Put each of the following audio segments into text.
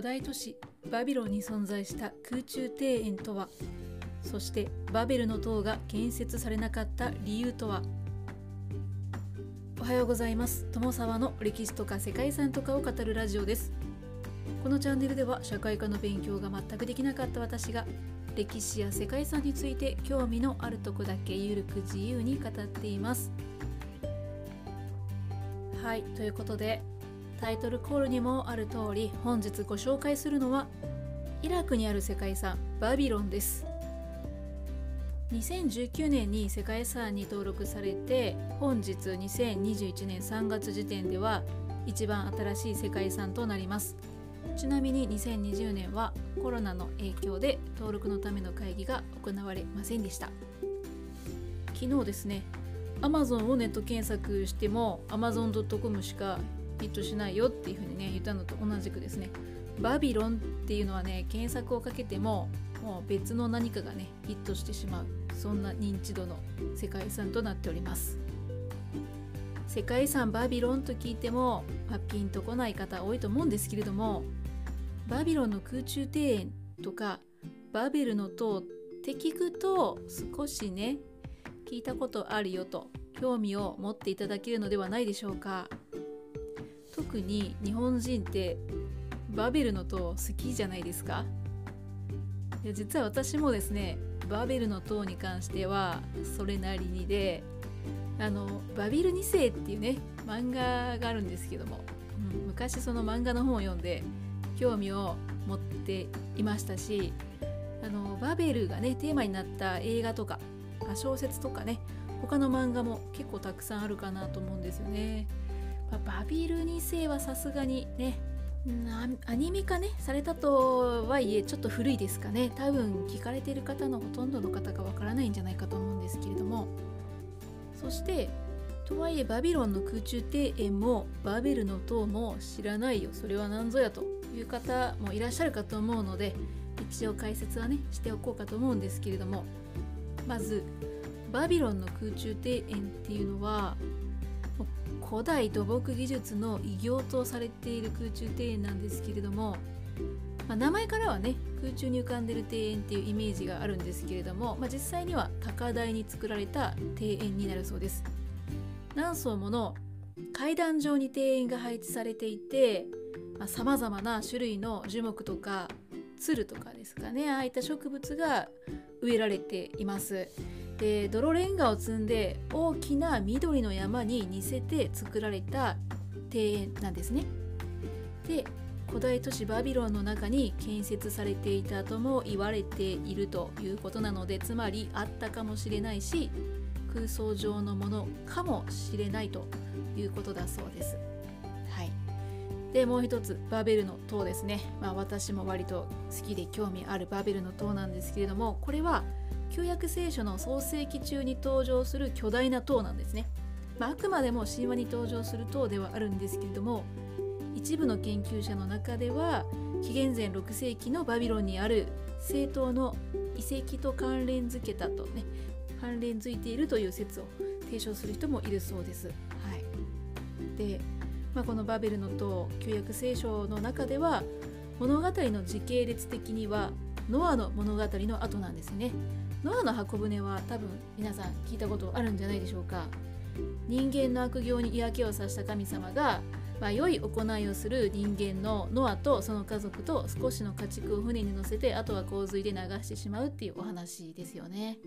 古代都市バビロンに存在した空中庭園とはそしてバベルの塔が建設されなかった理由とは。おはようございます。友沢の歴史とか世界遺産とかを語るラジオです。このチャンネルでは社会科の勉強が全くできなかった私が歴史や世界遺産について興味のあるとこだけゆるく自由に語っています。はいということでタイトルコールにもある通り本日ご紹介するのはイラクにある世界遺産バビロンです。2019年に世界遺産に登録されて本日2021年3月時点では一番新しい世界遺産となります。ちなみに2020年はコロナの影響で登録のための会議が行われませんでした。昨日ですね Amazon をネット検索しても Amazon.com しかヒットしないよっていうふうにね言ったのと同じくですね。バビロンっていうのはね検索をかけてももう別の何かがねヒットしてしまうそんな認知度の世界遺産となっております。世界遺産バビロンと聞いても、まあ、ピンとこない方多いと思うんですけれどもバビロンの空中庭園とかバベルの塔って聞くと少しね聞いたことあるよと興味を持っていただけるのではないでしょうか。特に日本人ってバベルの塔好きじゃないですか？いや実は私もですねバベルの塔に関してはそれなりにであのバビル2世っていうね漫画があるんですけども、うん、昔その漫画の本を読んで興味を持っていましたしあのバベルがねテーマになった映画とか小説とかね他の漫画も結構たくさんあるかなと思うんですよね。あ、バビル2世はさすがにねアニメ化ねされたとはいえちょっと古いですかね。多分聞かれてる方のほとんどの方がわからないんじゃないかと思うんですけれども。そしてとはいえバビロンの空中庭園もバベルの塔も知らないよ。それは何ぞやという方もいらっしゃるかと思うので一応解説はねしておこうかと思うんですけれども。まずバビロンの空中庭園っていうのは古代土木技術の偉業とされている空中庭園なんですけれども、まあ、名前からはね空中に浮かんでる庭園っていうイメージがあるんですけれども、まあ、実際には高台に作られた庭園になるそうです。何層もの階段状に庭園が配置されていてさまざ、まな種類の樹木とか鶴とかですかねああいった植物が植えられています。で泥レンガを積んで大きな緑の山に似せて作られた庭園なんですね。で古代都市バビロンの中に建設されていたとも言われているということなのでつまりあったかもしれないし空想上のものかもしれないということだそうです。はい、でもう一つバベルの塔ですね、まあ、私も割と好きで興味あるバベルの塔なんですけれどもこれは旧約聖書の創世記中に登場する巨大な塔なんですね、まあ、あくまでも神話に登場する塔ではあるんですけれども一部の研究者の中では紀元前6世紀のバビロンにある政党の遺跡と関連づけたとね関連づいているという説を提唱する人もいるそうです。はい、で、まあ、このバベルの塔旧約聖書の中では物語の時系列的にはノアの物語の後なんですね。ノアの箱舟は多分皆さん聞いたことあるんじゃないでしょうか人間の悪行に嫌気をさした神様が、まあ、良い行いをする人間のノアとその家族と少しの家畜を船に乗せてあとは洪水で流してしまうっていうお話ですよね。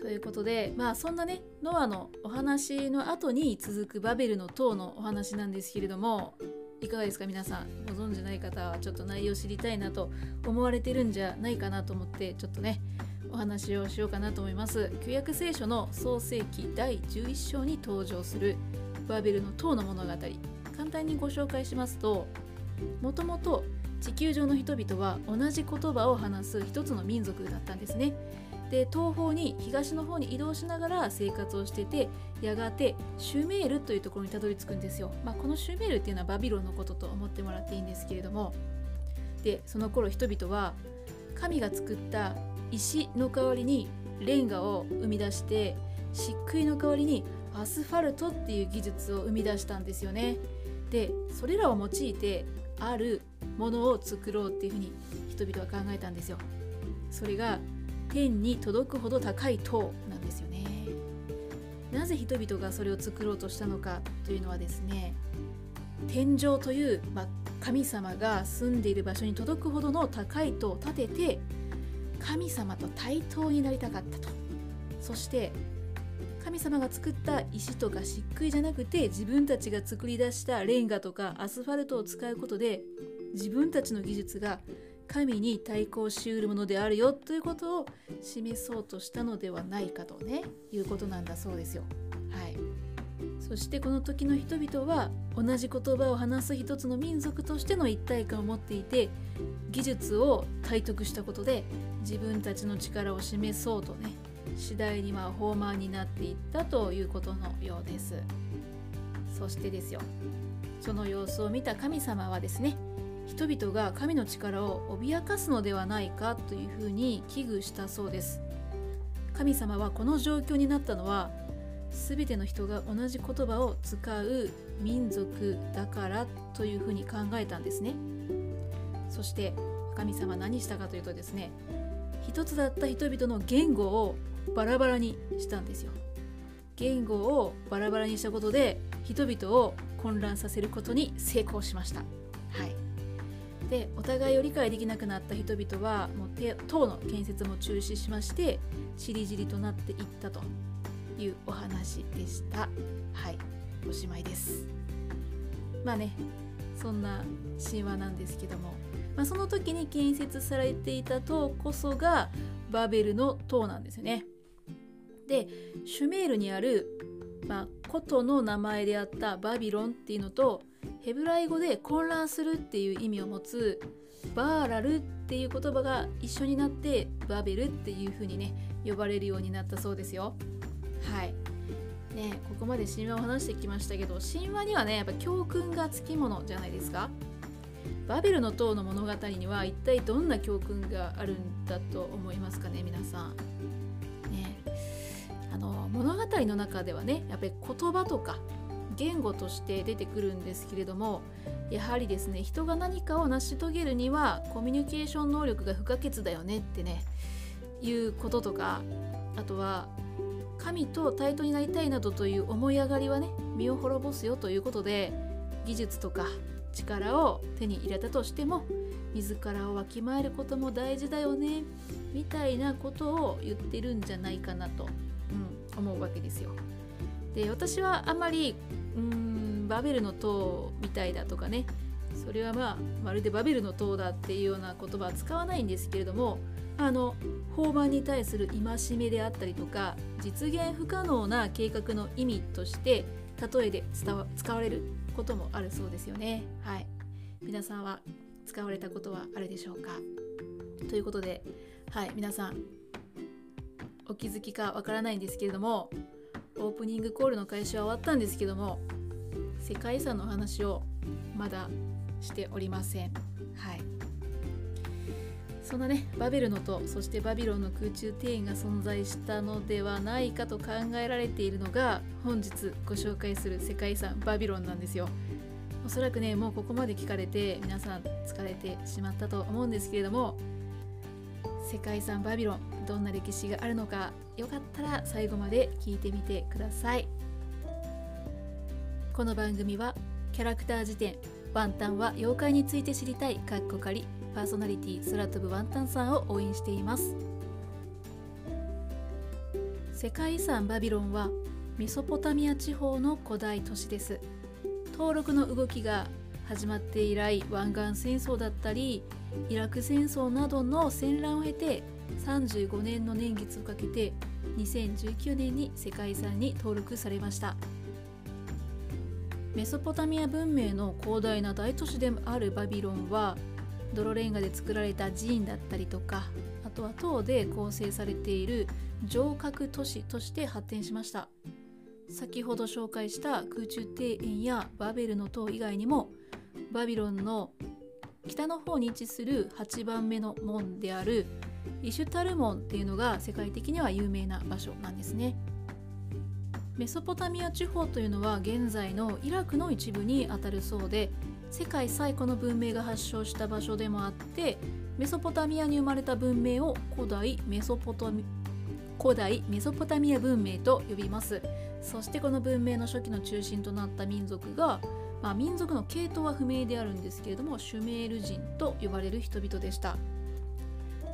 ということでまあそんなねノアのお話の後に続くバベルの塔のお話なんですけれどもいかがですか？皆さんご存じない方はちょっと内容知りたいなと思われてるんじゃないかなと思ってちょっとねお話をしようかなと思います。旧約聖書の創世記第11章に登場するバーベルの塔の物語。簡単にご紹介しますともともと地球上の人々は同じ言葉を話す一つの民族だったんですね。で東方に東の方に移動しながら生活をしててやがてシュメールというところにたどり着くんですよ、まあ、このシュメールっていうのはバビロンのことと思ってもらっていいんですけれども。でその頃人々は神が作った石の代わりにレンガを生み出して漆喰の代わりにアスファルトっていう技術を生み出したんですよね。でそれらを用いてあるものを作ろうっていうふうに人々は考えたんですよ。それが天に届くほど高い塔なんですよね。なぜ人々がそれを作ろうとしたのかというのはですね天上という、まあ、神様が住んでいる場所に届くほどの高い塔を建てて神様と対等になりたかったと。そして神様が作った石とか漆喰じゃなくて自分たちが作り出したレンガとかアスファルトを使うことで自分たちの技術が神に対抗しうるものであるよということを示そうとしたのではないかとねいうことなんだそうですよ。はい、そしてこの時の人々は同じ言葉を話す一つの民族としての一体感を持っていて技術を体得したことで自分たちの力を示そうとね次第に魔法魔になっていったということのようです。そしてですよ。その様子を見た神様はですね人々が神の力を脅かすのではないかというふうに危惧したそうです。神様はこの状況になったのは全ての人が同じ言葉を使う民族だからというふうに考えたんですね。そして神様何したかというとですね一つだった人々の言語をバラバラにしたんですよ。言語をバラバラにしたことで人々を混乱させることに成功しました。はい。でお互いを理解できなくなった人々はもう塔の建設も中止しましてちりぢりとなっていったというお話でした。はい。おしまいです。まあねそんな神話なんですけども、まあ、その時に建設されていた塔こそがバベルの塔なんですよねでシュメールにある、まあ、古都の名前であったバビロンっていうのとヘブライ語で混乱するっていう意味を持つバーラルっていう言葉が一緒になってバベルっていう風にね呼ばれるようになったそうですよ。はい。ねここまで神話を話してきましたけど神話にはねやっぱ教訓がつきものじゃないですか。バベルの塔の物語には一体どんな教訓があるんだと思いますかね皆さん。物語の中ではねやっぱり言葉とか言語として出てくるんですけれどもやはりですね人が何かを成し遂げるにはコミュニケーション能力が不可欠だよねってねいうこととかあとは神と対等になりたいなどという思い上がりはね身を滅ぼすよということで技術とか力を手に入れたとしても自らをわきまえることも大事だよねみたいなことを言ってるんじゃないかなと、思うわけですよ。で私はあまりうんバベルの塔みたいだとかねそれはまあまるでバベルの塔だっていうような言葉は使わないんですけれどもあの法盤に対する戒めであったりとか実現不可能な計画の意味として例えで使われることもあるそうですよね。はい、皆さんは使われたことはあるでしょうか？ということで、はい、皆さんお気づきかわからないんですけれどもオープニングコールの開始は終わったんですけども世界遺産の話をまだしておりません。はい。そんなねバベルの塔そしてバビロンの空中庭園が存在したのではないかと考えられているのが本日ご紹介する世界遺産バビロンなんですよ。おそらくねもうここまで聞かれて皆さん疲れてしまったと思うんですけれども世界遺産バビロンどんな歴史があるのかよかったら最後まで聞いてみてください。この番組はキャラクター辞典ワンタンは妖怪について知りたいかっこかりパーソナリティ空飛ぶワンタンさんを応援しています。世界遺産バビロンはメソポタミア地方の古代都市です。登録の動きが始まって以来湾岸戦争だったりイラク戦争などの戦乱を経て35年の年月をかけて2019年に世界遺産に登録されました。メソポタミア文明の広大な大都市であるバビロンは泥レンガで作られた寺院だったりとかあとは塔で構成されている城郭都市として発展しました。先ほど紹介した空中庭園やバベルの塔以外にもバビロンの北の方に位置する8番目の門であるイシュタル門っていうのが世界的には有名な場所なんですね。メソポタミア地方というのは現在のイラクの一部にあたるそうで世界最古の文明が発祥した場所でもあってメソポタミアに生まれた文明を古代メソポタミ古代メソポタミア文明と呼びます。そしてこの文明の初期の中心となった民族が、まあ、民族の系統は不明であるんですけれどもシュメール人と呼ばれる人々でした。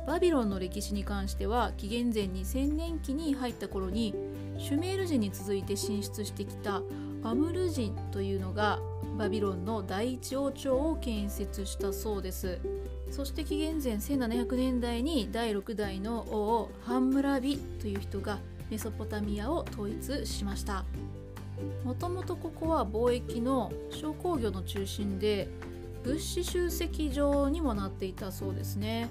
バビロンの歴史に関しては紀元前2000年期に入った頃にシュメール人に続いて進出してきたアムル人というのがバビロンの第一王朝を建設したそうです。そして紀元前1700年代に第6代の王ハンムラビという人がメソポタミアを統一しました。もともとここは貿易の商工業の中心で物資集積場にもなっていたそうですね。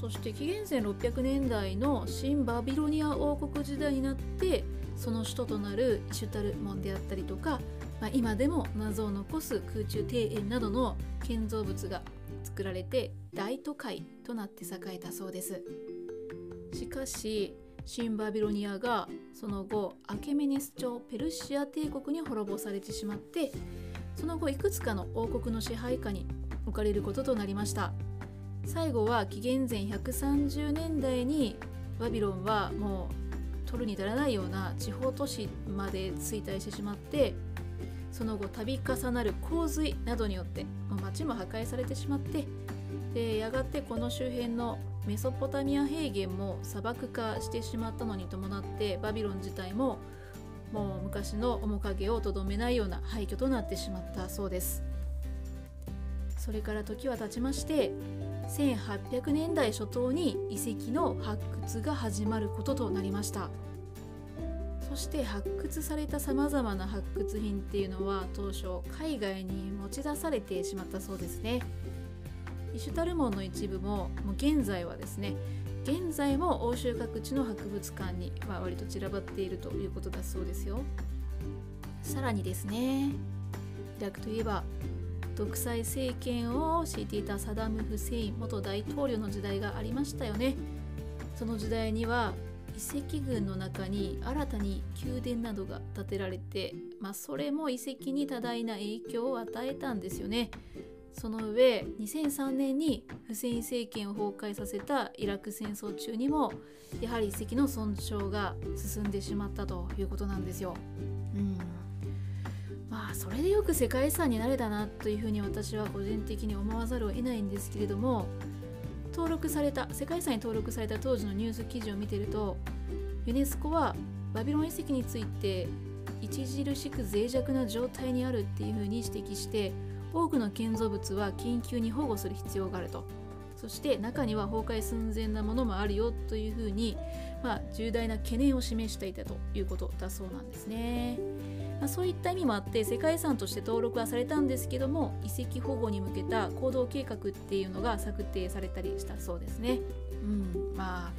そして紀元前600年代の新バビロニア王国時代になってその首都となるイシュタル門であったりとか、まあ、今でも謎を残す空中庭園などの建造物が作られて大都会となって栄えたそうです。しかし新バビロニアがその後アケメネス朝ペルシア帝国に滅ぼされてしまってその後いくつかの王国の支配下に置かれることとなりました。最後は紀元前130年代にバビロンはもう取るに足らないような地方都市まで衰退してしまってその後度重なる洪水などによって町も破壊されてしまってでやがてこの周辺のメソポタミア平原も砂漠化してしまったのに伴ってバビロン自体ももう昔の面影をとどめないような廃墟となってしまったそうです。それから時は経ちまして1800年代初頭に遺跡の発掘が始まることとなりました。そして発掘されたさまざまな発掘品っていうのは当初海外に持ち出されてしまったそうですね。イシュタル門の一部ももう現在はですね現在も欧州各地の博物館に、まあ、割と散らばっているということだそうですよ。さらにですねイラクといえば独裁政権を敷いていたサダム・フセイン元大統領の時代がありましたよね。その時代には遺跡群の中に新たに宮殿などが建てられて、まあ、それも遺跡に多大な影響を与えたんですよね。その上2003年にフセイン政権を崩壊させたイラク戦争中にもやはり遺跡の損傷が進んでしまったということなんですよ。うんまあそれでよく世界遺産になれたなというふうに私は個人的に思わざるを得ないんですけれども登録された世界遺産に登録された当時のニュース記事を見てるとユネスコはバビロン遺跡について著しく脆弱な状態にあるっていうふうに指摘して多くの建造物は緊急に保護する必要があるとそして中には崩壊寸前なものもあるよというふうに、まあ、重大な懸念を示していたということだそうなんですね。まあ、そういった意味もあって世界遺産として登録はされたんですけども遺跡保護に向けた行動計画っていうのが策定されたりしたそうですね。うん、まあ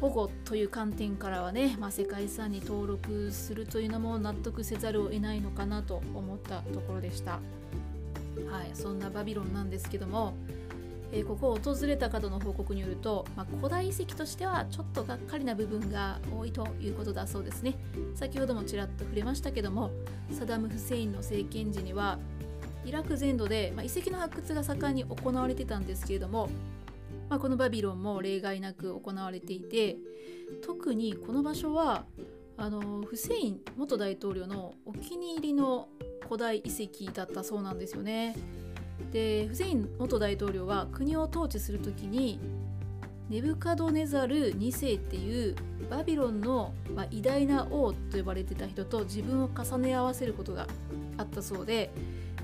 保護という観点からはね、まあ、世界遺産に登録するというのも納得せざるを得ないのかなと思ったところでした。はい、そんなバビロンなんですけども、えー、ここを訪れた方の報告によると、まあ、古代遺跡としてはちょっとがっかりな部分が多いということだそうですね。先ほどもちらっと触れましたけどもサダム・フセインの政権時にはイラク全土で、まあ、遺跡の発掘が盛んに行われてたんですけれども、まあ、このバビロンも例外なく行われていて特にこの場所はあのフセイン元大統領のお気に入りの古代遺跡だったそうなんですよね。でフセイン元大統領は国を統治する時にネブカドネザル2世っていうバビロンの、ま、偉大な王と呼ばれてた人と自分を重ね合わせることがあったそうで、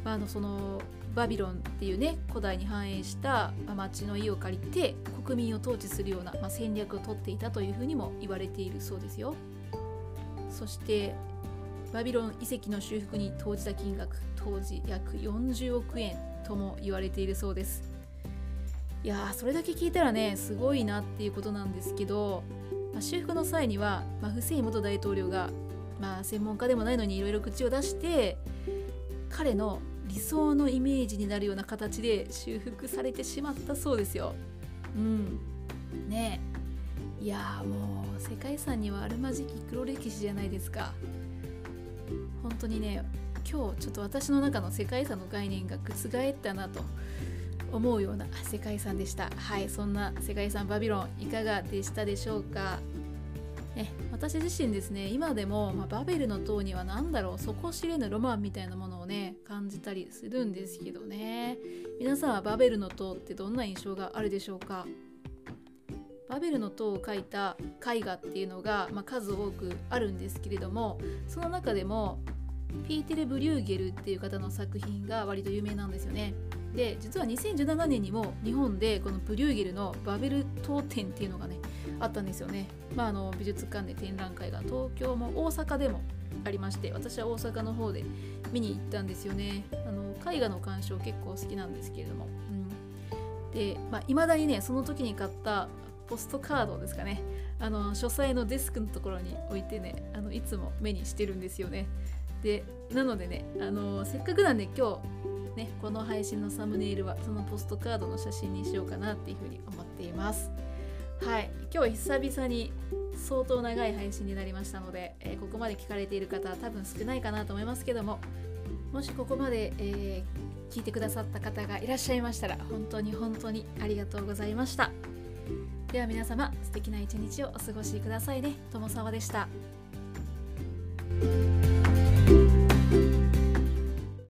まあ、あのそのバビロンっていうね古代に繁栄した町の家を借りて国民を統治するような、ま、戦略をとっていたというふうにも言われているそうですよ。そしてバビロン遺跡の修復に投じた金額当時約40億円とも言われているそうですいやそれだけ聞いたらねすごいなっていうことなんですけど、まあ、修復の際には、まあ、フセイン元大統領が、まあ、専門家でもないのにいろいろ口を出して彼の理想のイメージになるような形で修復されてしまったそうですよ。うんねいやもう世界遺産にはあるまじき黒歴史じゃないですか。本当にね今日ちょっと私の中の世界遺産の概念が覆ったなと思うような世界遺産でした。はいそんな世界遺産バビロンいかがでしたでしょうか？ね、私自身ですね今でも、まあ、バベルの塔には何だろう底知れぬロマンみたいなものをね感じたりするんですけどね。皆さんはバベルの塔ってどんな印象があるでしょうか？バベルの塔を描いた絵画っていうのが、まあ、数多くあるんですけれどもその中でもピーテレ・ブリューゲルっていう方の作品が割と有名なんですよね。で実は2017年にも日本でこのブリューゲルのバベル塔展っていうのがねあったんですよね。まあ、あの美術館で展覧会が東京も大阪でもありまして私は大阪の方で見に行ったんですよね。あの絵画の鑑賞結構好きなんですけれども。うん、で、まあ、未だにねその時に買ったポストカードですかねあの書斎のデスクのところに置いてねあのいつも目にしてるんですよねでなのでねあのせっかくなんで今日ねこの配信のサムネイルはそのポストカードの写真にしようかなっていうふうに思っています。はい。今日久々に相当長い配信になりましたので、えー、ここまで聞かれている方は多分少ないかなと思いますけどももしここまで、えー、聞いてくださった方がいらっしゃいましたら本当に本当にありがとうございました。では皆様素敵な一日をお過ごしくださいね。友沢でした。